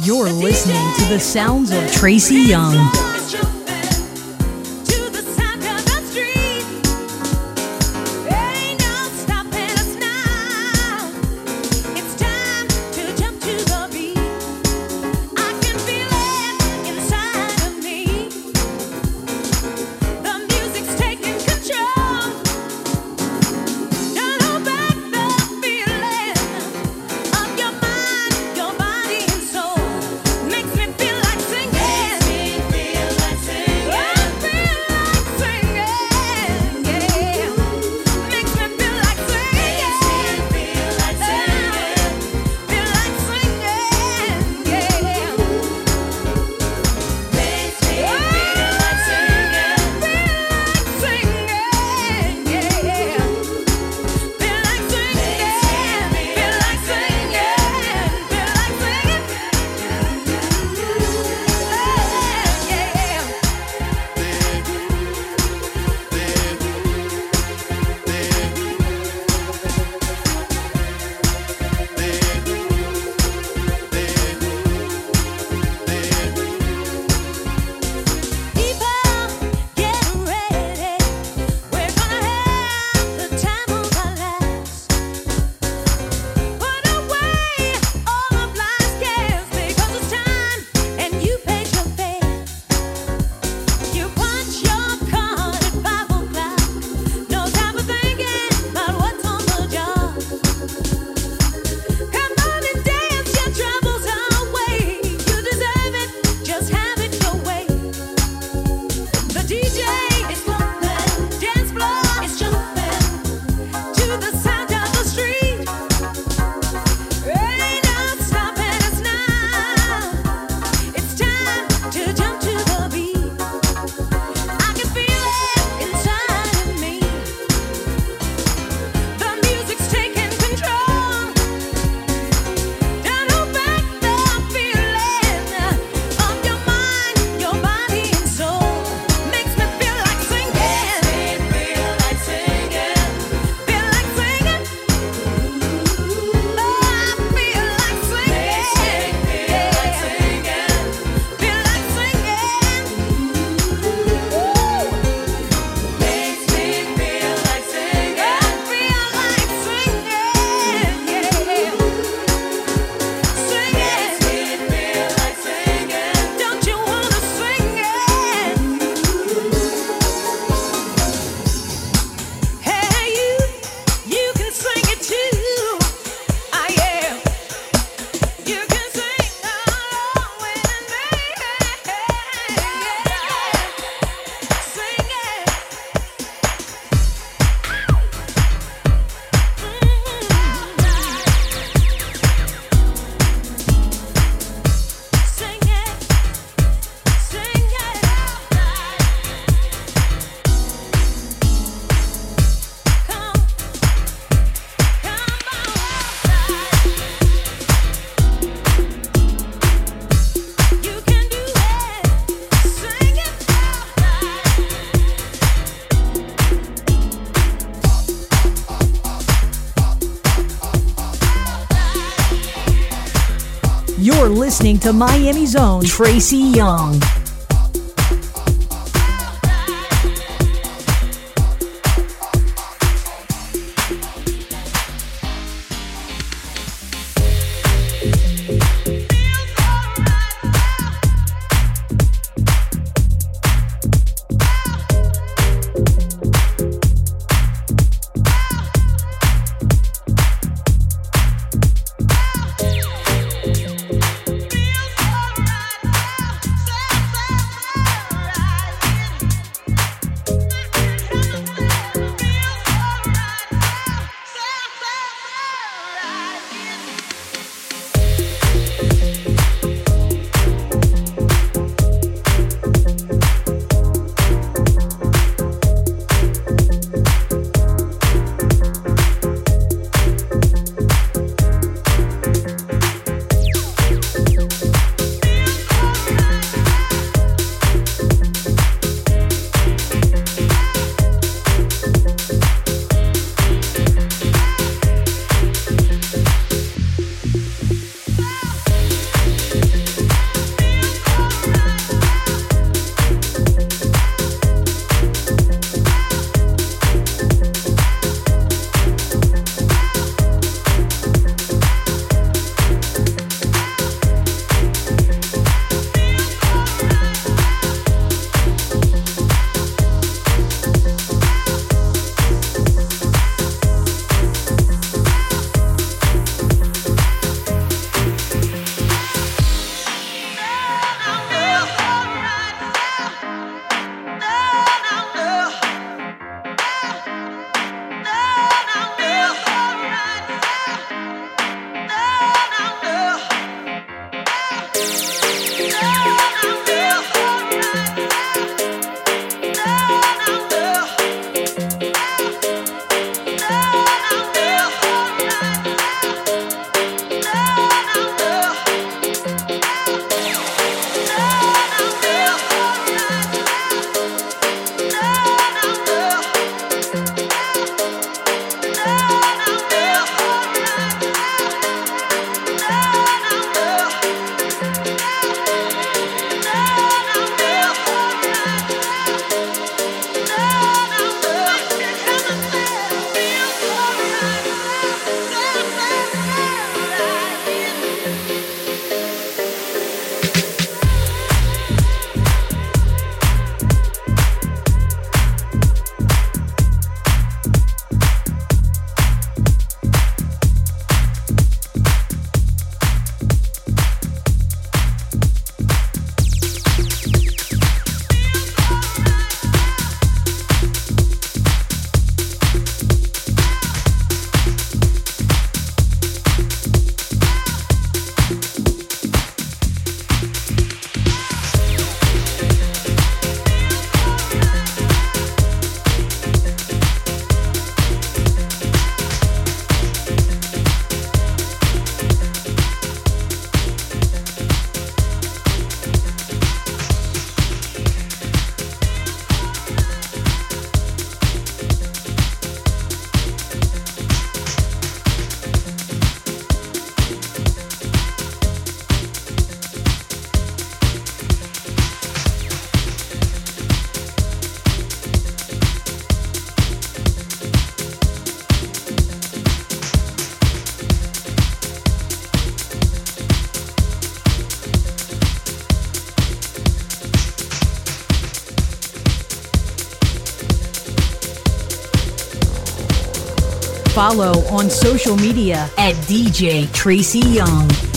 You're listening to the sounds of Tracy Young. To Miami's own Tracy Young. Follow on social media at DJ Tracy Young.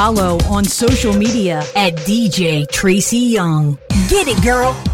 Follow on social media at DJ Tracy Young. Get it, girl.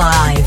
live.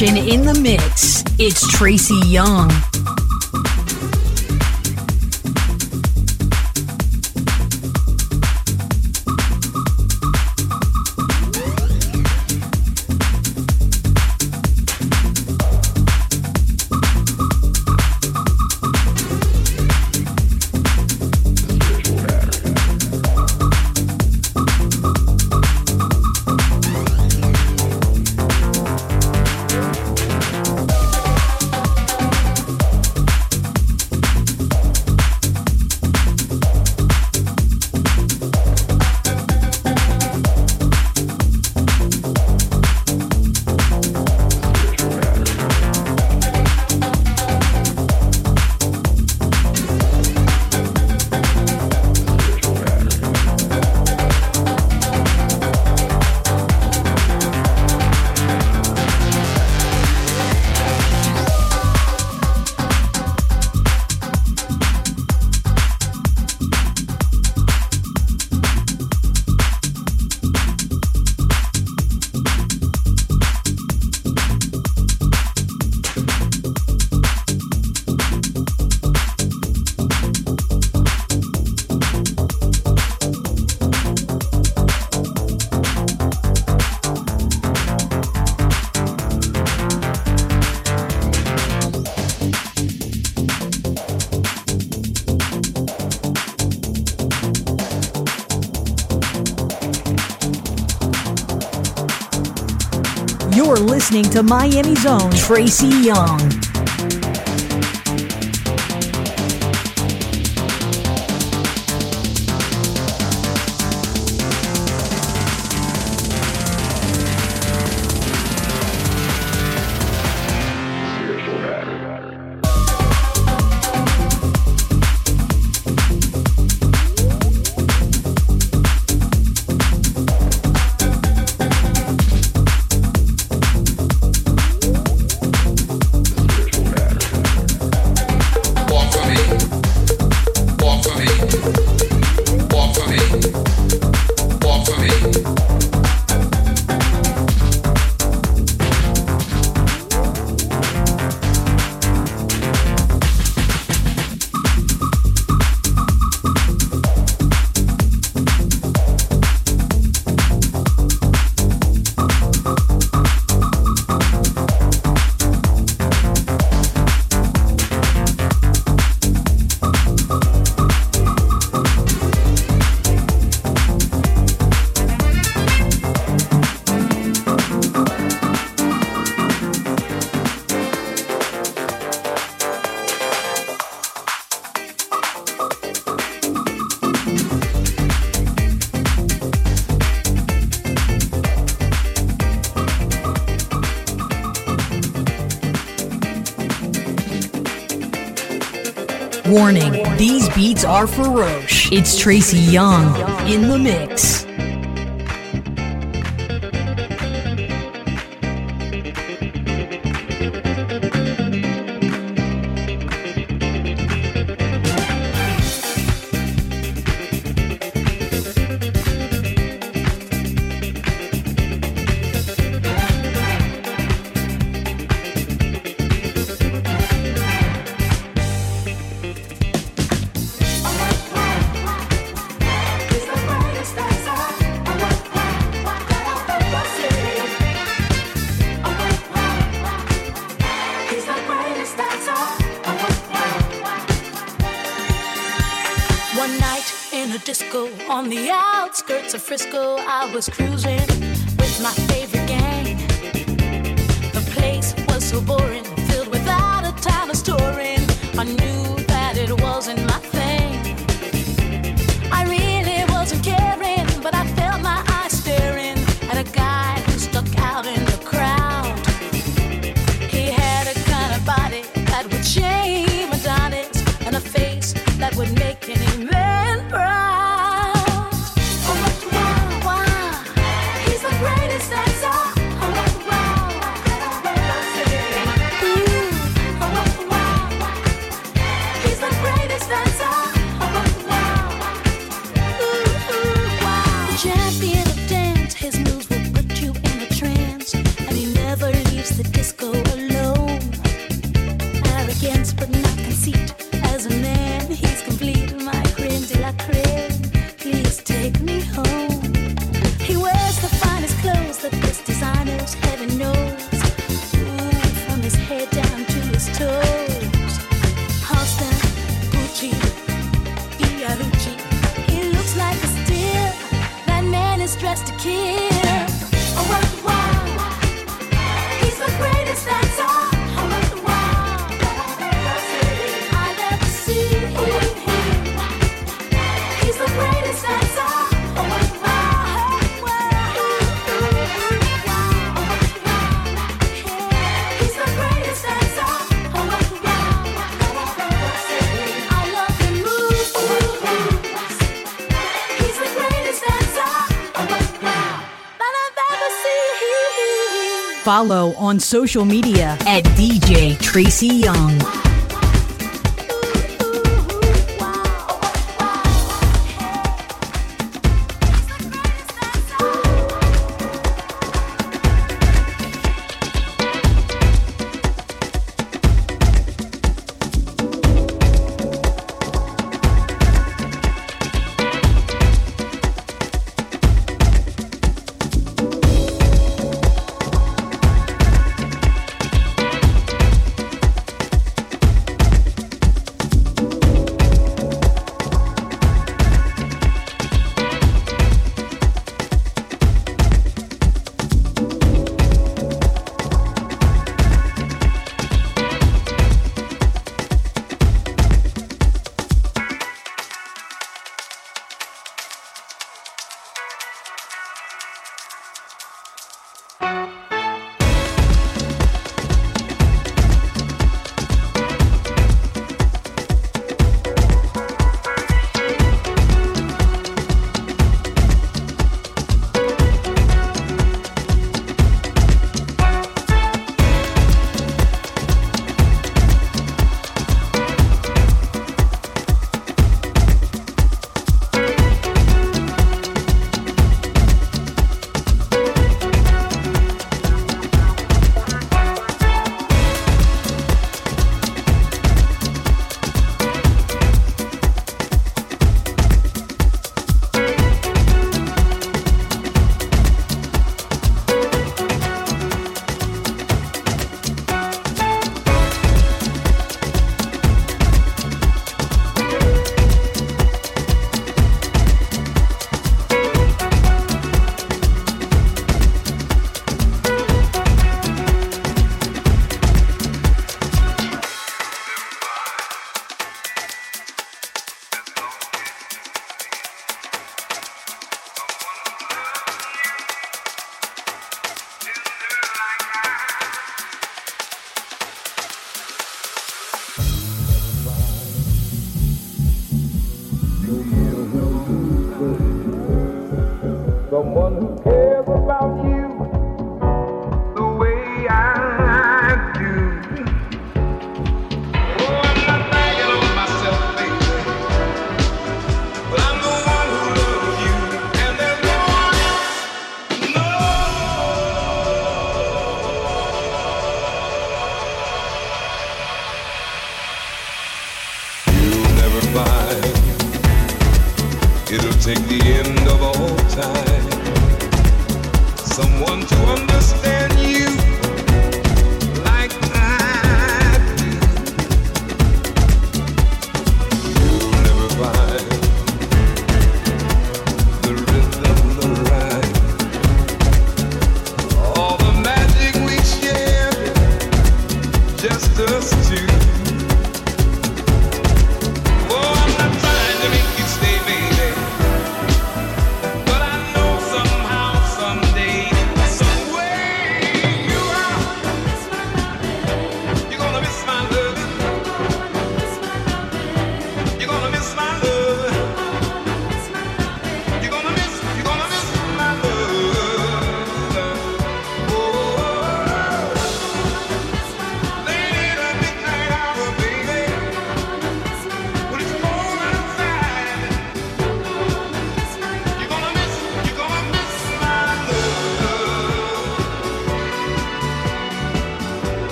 In the mix. It's Tracy Young. Listening to Miami's own Tracy Young. Warning, these beats are feroce. It's Tracy Young in the mix. Frisco, I was cruising. follow on social media at DJ Tracy Young.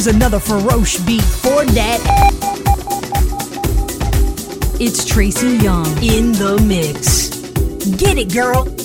Here's another ferocious beat for that. It's Tracy Young in the mix. Get it, girl.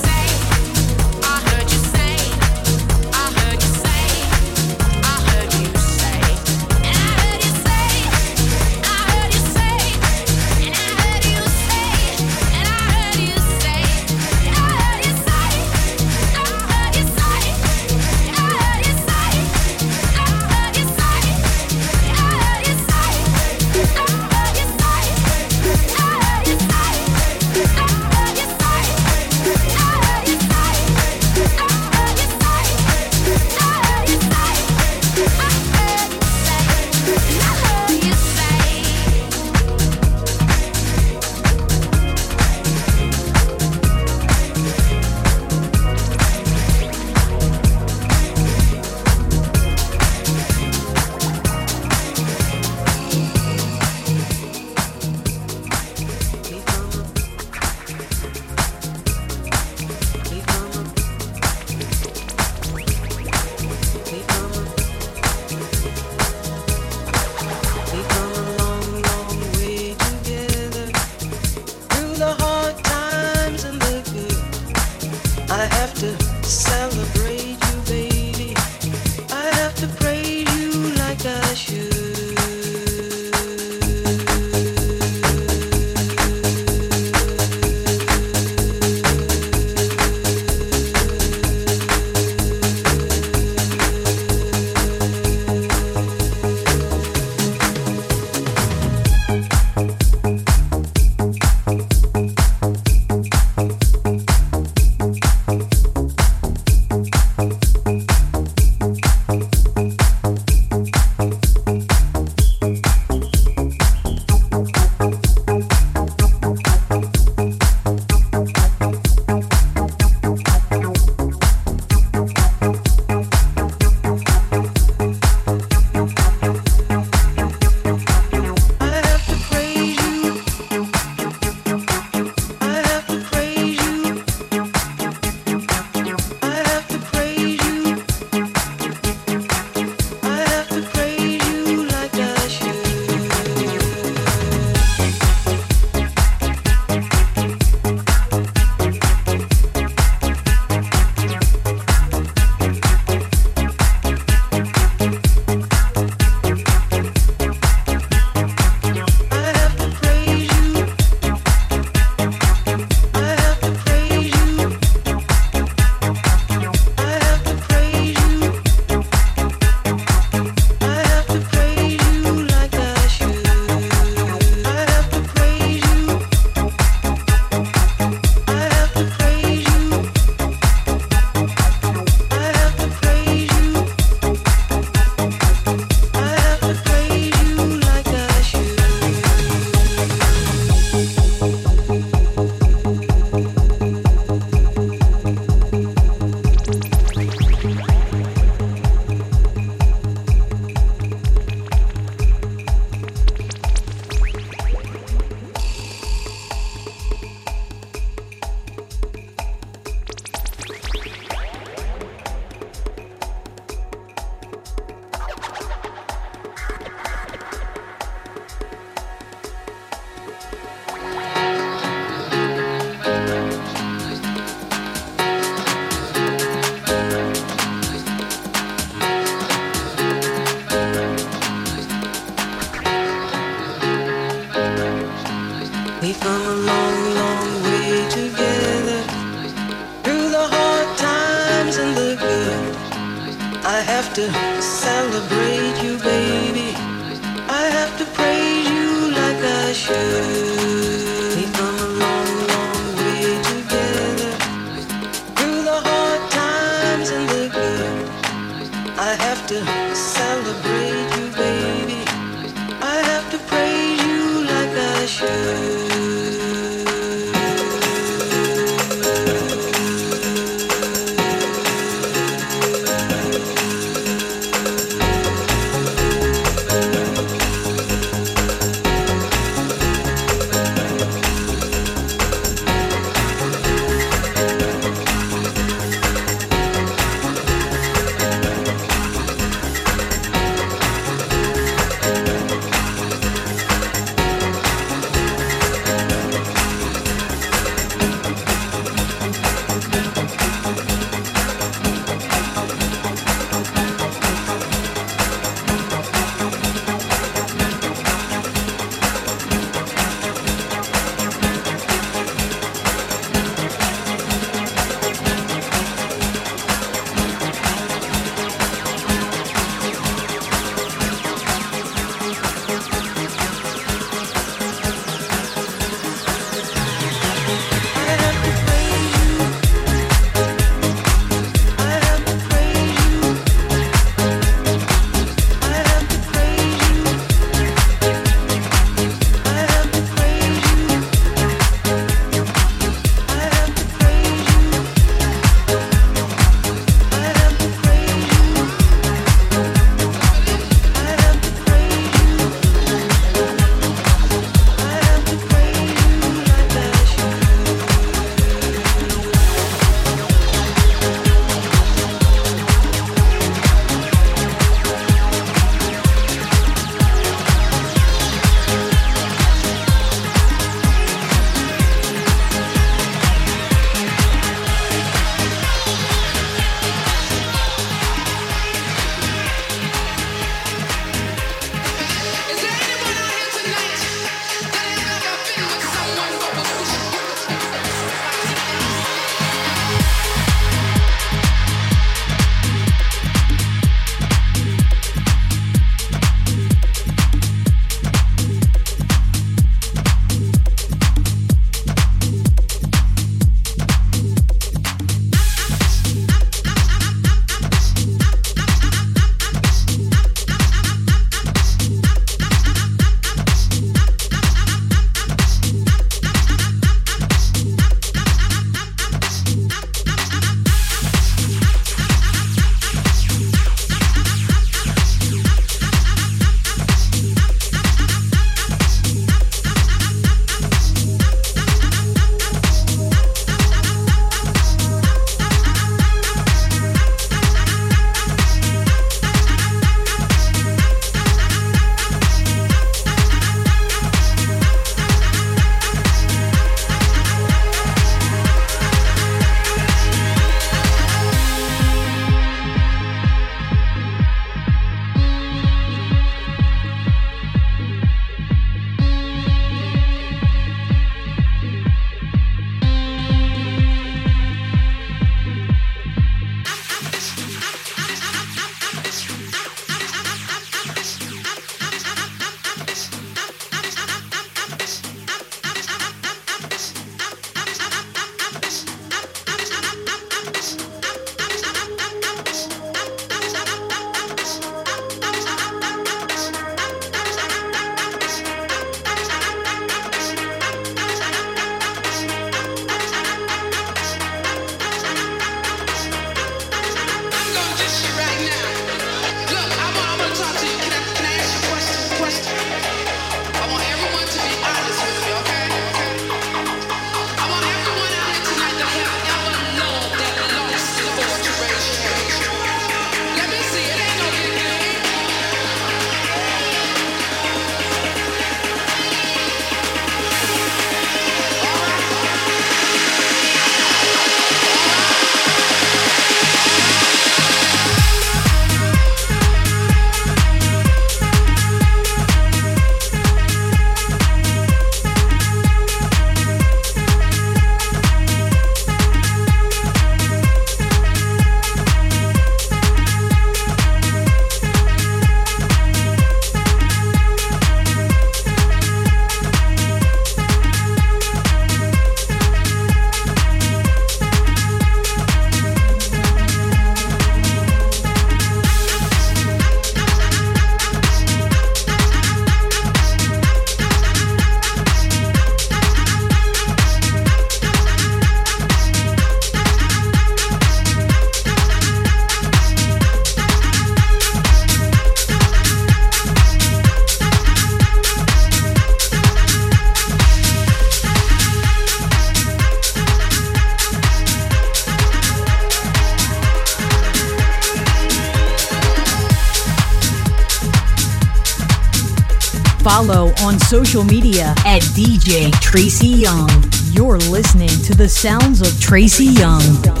social media at DJ Tracy Young. You're listening to the sounds of Tracy Young.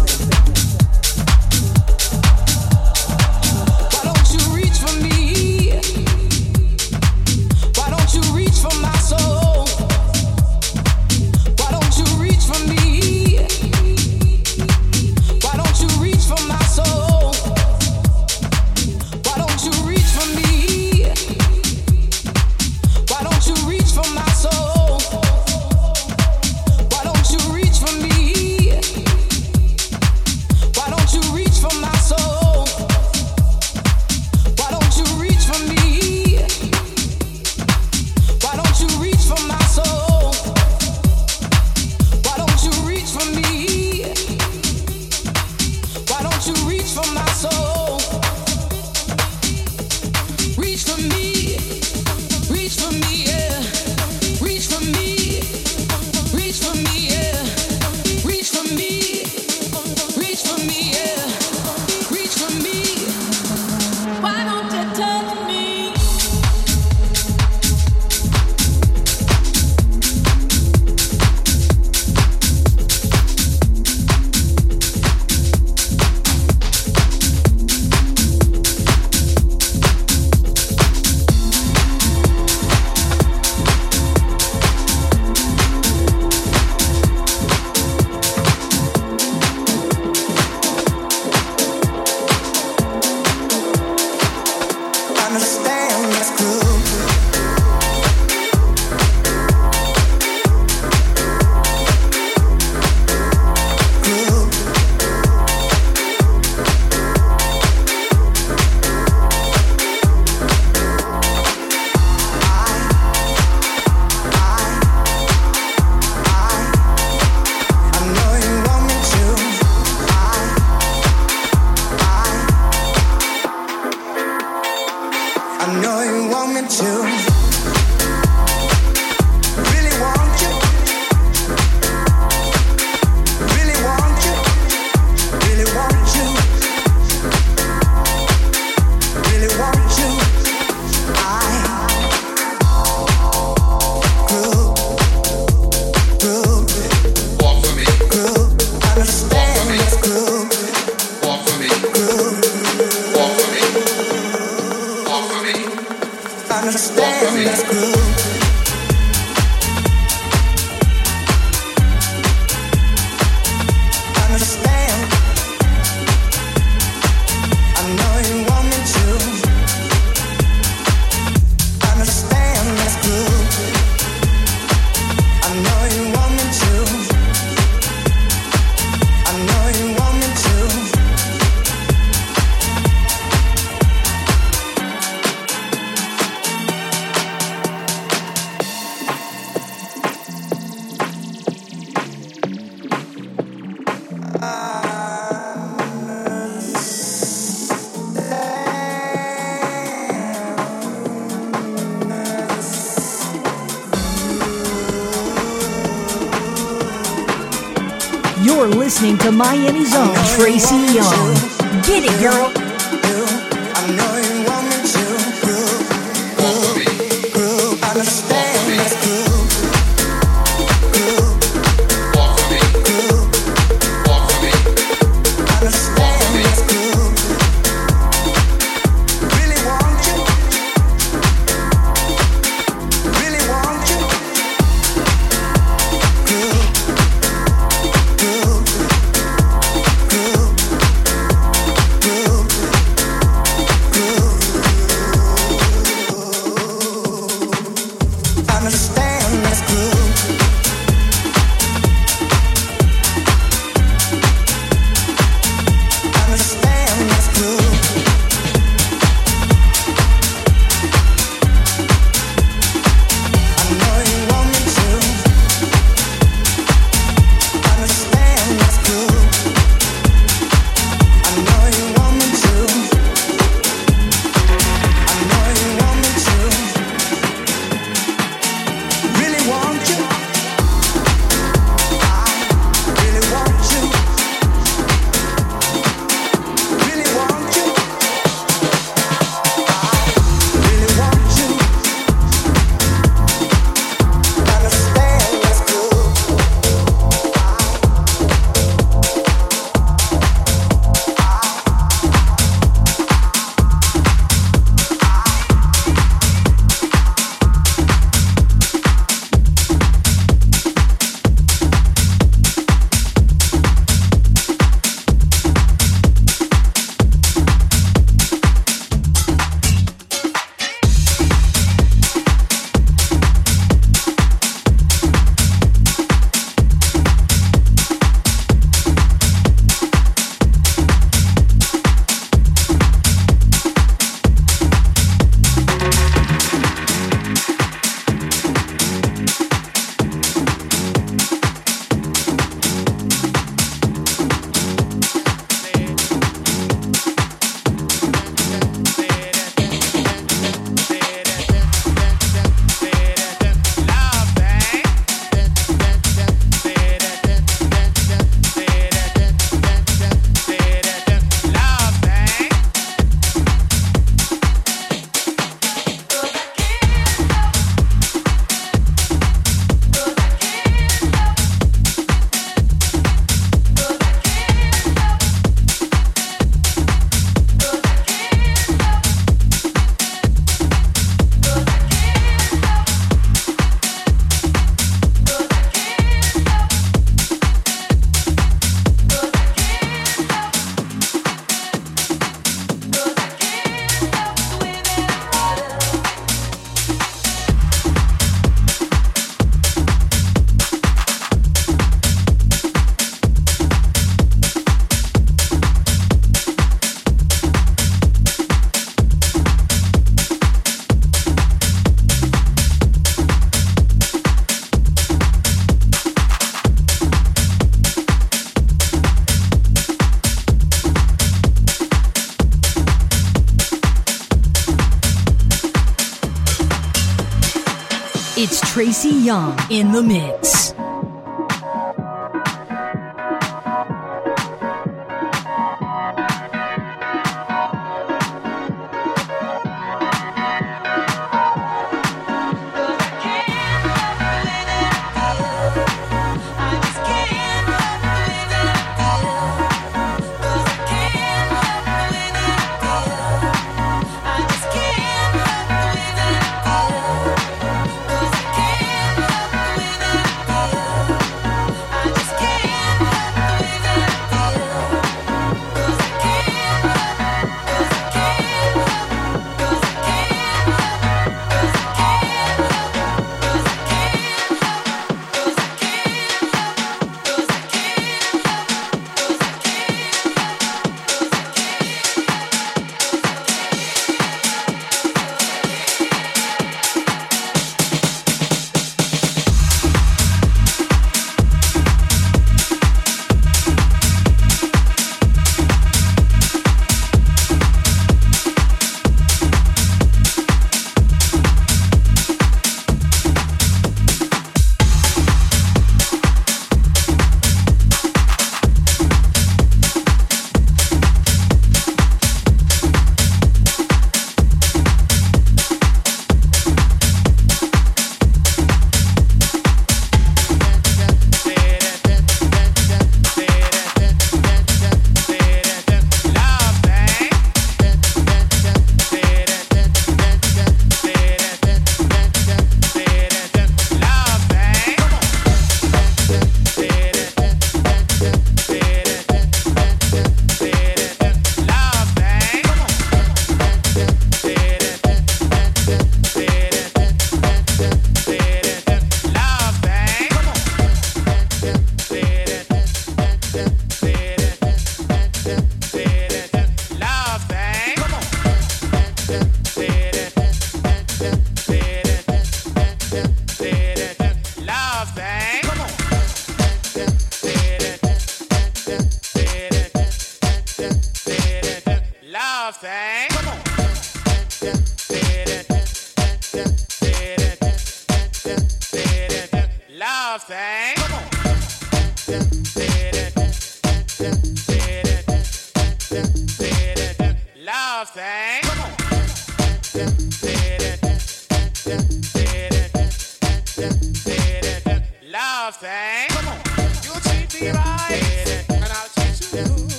Miami's own Tracy Young. Get it, girl. Tracy Young in the mix.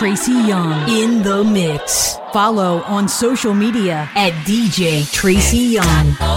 Tracy Young in the mix. Follow on social media at DJ Tracy Young.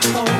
control.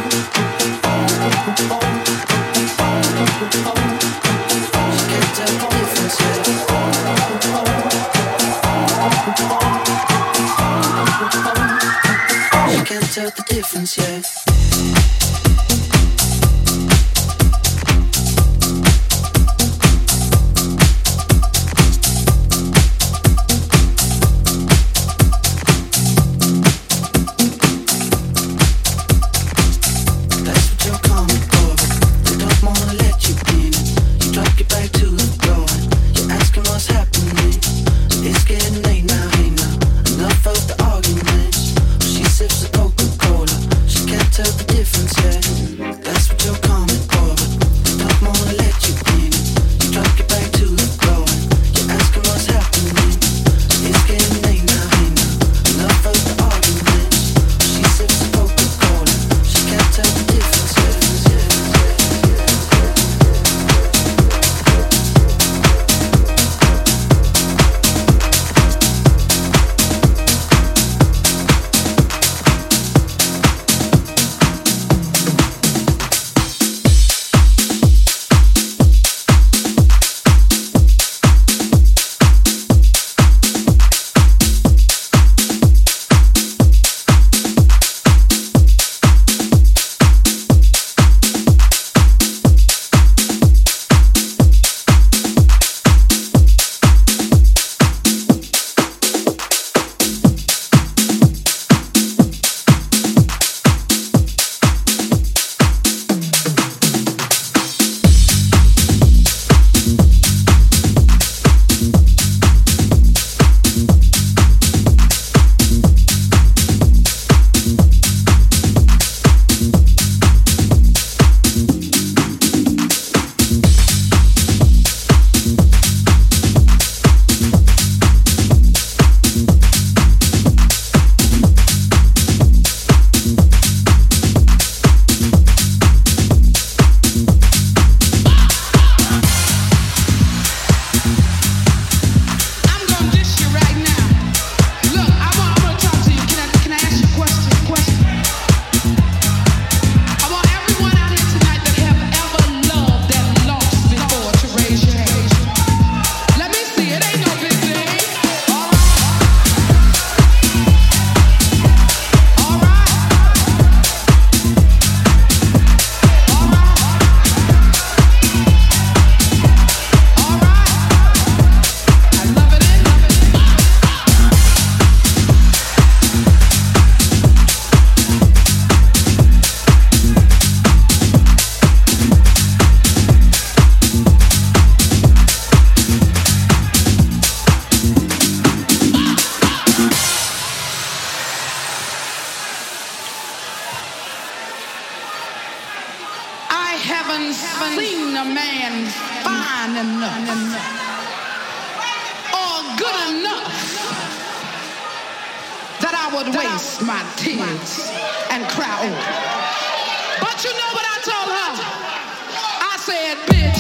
haven't seen a man fine enough or good enough that I would waste my tears and cry over. But you know what I told her? I said, bitch.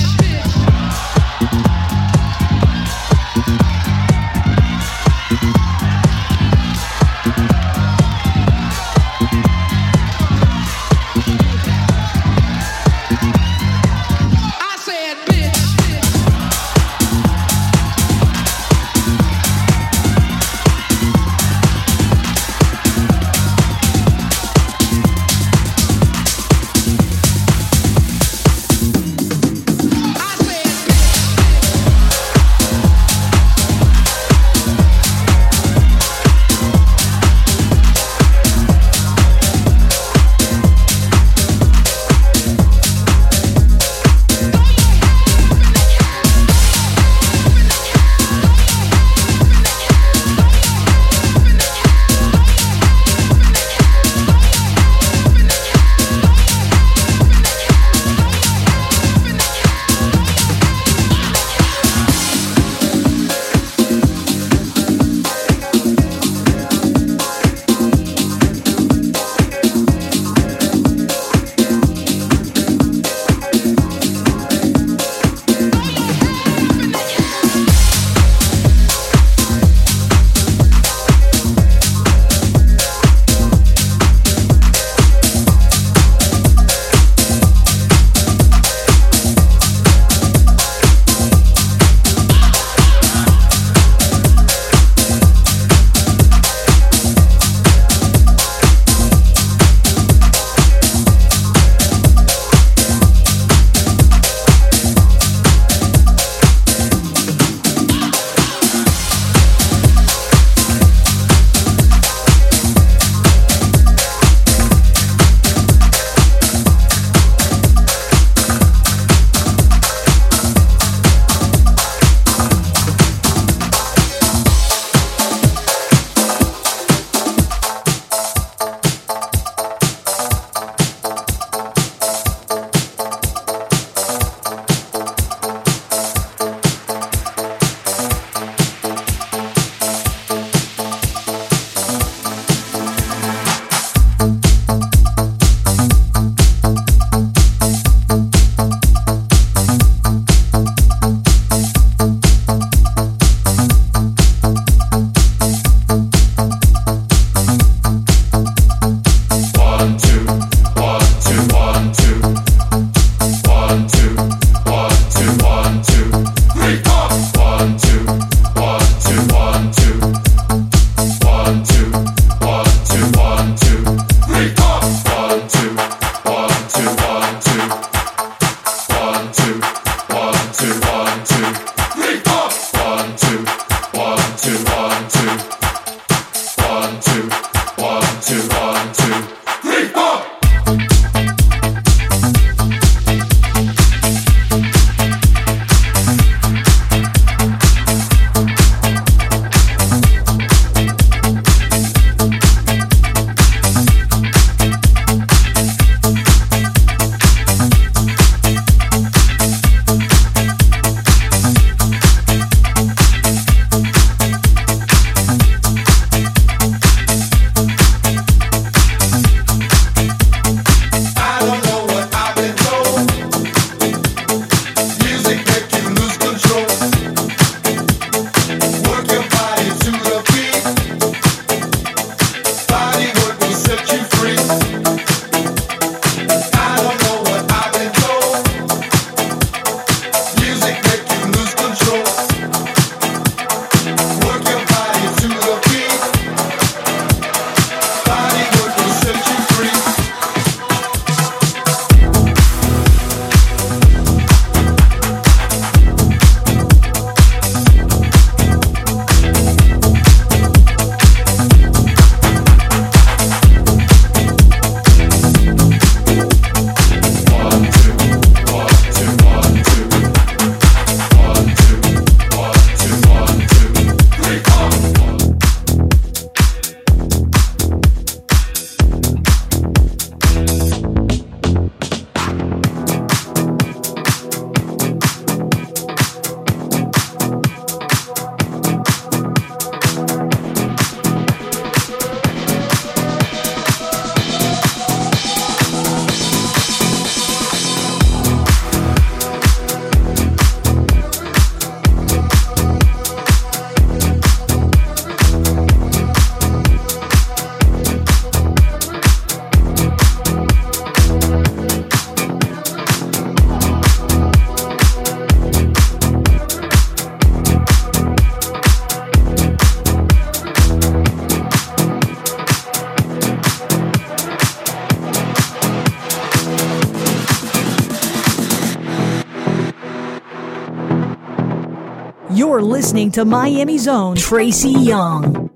Listening to Miami's own Tracy Young.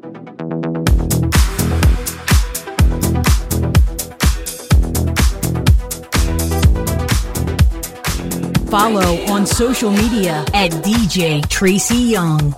Follow on social media at DJ Tracy Young.